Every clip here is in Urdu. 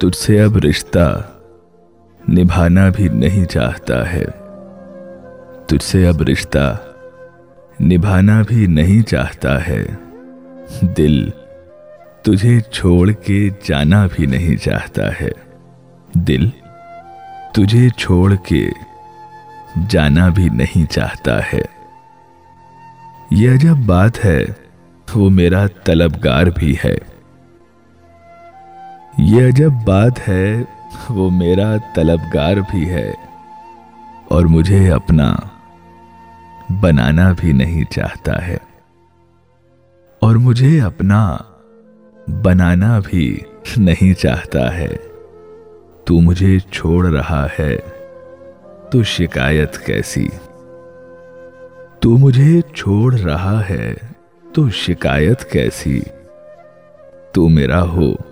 تجھ سے اب رشتہ نبھانا بھی نہیں چاہتا ہے۔ تجھ سے اب رشتہ نبھانا بھی نہیں چاہتا ہے۔ دل تجھے چھوڑ کے جانا بھی نہیں چاہتا ہے۔ دل تجھے چھوڑ کے جانا بھی نہیں چاہتا ہے۔ یہ عجب بات ہے۔ وہ میرا طلبگار بھی ہے۔ یہ عجب بات ہے، وہ میرا طلبگار بھی ہے اور مجھے اپنا بنانا بھی نہیں چاہتا ہے اور مجھے اپنا بنانا بھی نہیں چاہتا ہے۔ تو مجھے چھوڑ رہا ہے، تو شکایت کیسی؟ تو مجھے چھوڑ رہا ہے، تو شکایت کیسی؟ تو میرا ہو۔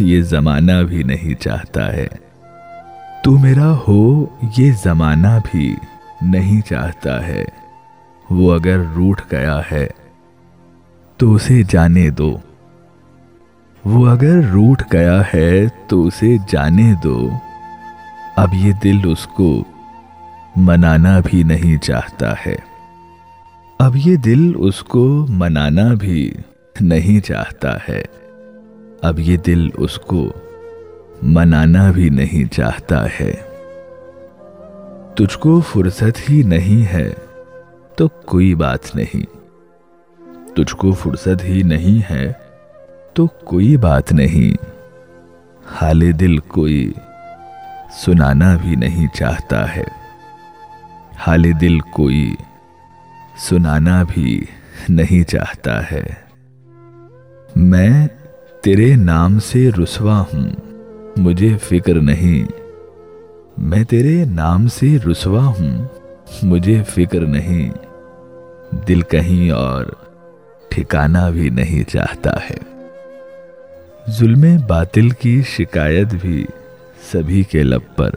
یہ زمانہ بھی نہیں چاہتا ہے۔ تو میرا ہو، یہ زمانہ بھی نہیں چاہتا ہے۔ وہ اگر روٹ گیا ہے، تو اسے جانے دو۔ وہ اگر روٹ گیا ہے، تو اسے جانے دو۔ اب یہ دل اس کو منانا بھی نہیں چاہتا ہے۔ اب یہ دل اس کو منانا بھی نہیں چاہتا ہے۔ اب یہ دل اس کو منانا بھی نہیں چاہتا ہے۔ تجھ کو فرصت ہی نہیں ہے تو کوئی بات نہیں۔ تجھ کو فرصت ہی نہیں ہے تو کوئی بات نہیں۔ حال دل کوئی سنانا بھی نہیں چاہتا ہے۔ حال دل کوئی سنانا بھی نہیں چاہتا ہے۔ میں تیرے نام سے رسوا ہوں، مجھے فکر نہیں۔ میں تیرے نام سے رسوا ہوں، مجھے فکر نہیں۔ دل کہیں اور ٹھکانا بھی نہیں چاہتا ہے۔ ظلم باطل کی شکایت بھی سبھی کے لب پر۔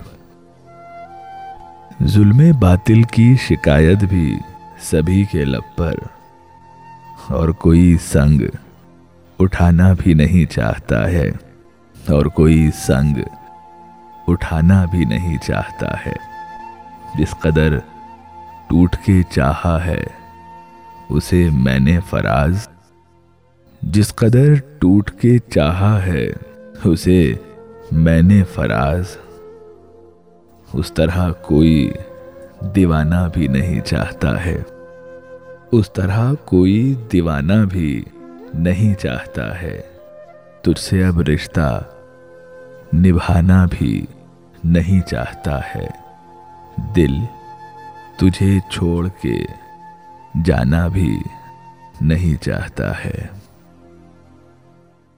ظلم باطل کی شکایت بھی سبھی کے لب پر۔ اور کوئی سنگ اٹھانا بھی نہیں چاہتا ہے اور کوئی سنگ اٹھانا بھی نہیں چاہتا ہے۔ جس قدر ٹوٹ کے چاہا ہے، اسے میں نے فراز۔ جس قدر ٹوٹ کے چاہا ہے، اسے میں نے فراز۔ اس طرح کوئی دیوانہ بھی نہیں چاہتا ہے۔ اس طرح کوئی دیوانہ بھی نہیں چاہتا ہے۔ تجھ سے اب رشتہ نبھانا بھی نہیں چاہتا ہے۔ دل تجھے چھوڑ کے جانا بھی نہیں چاہتا ہے۔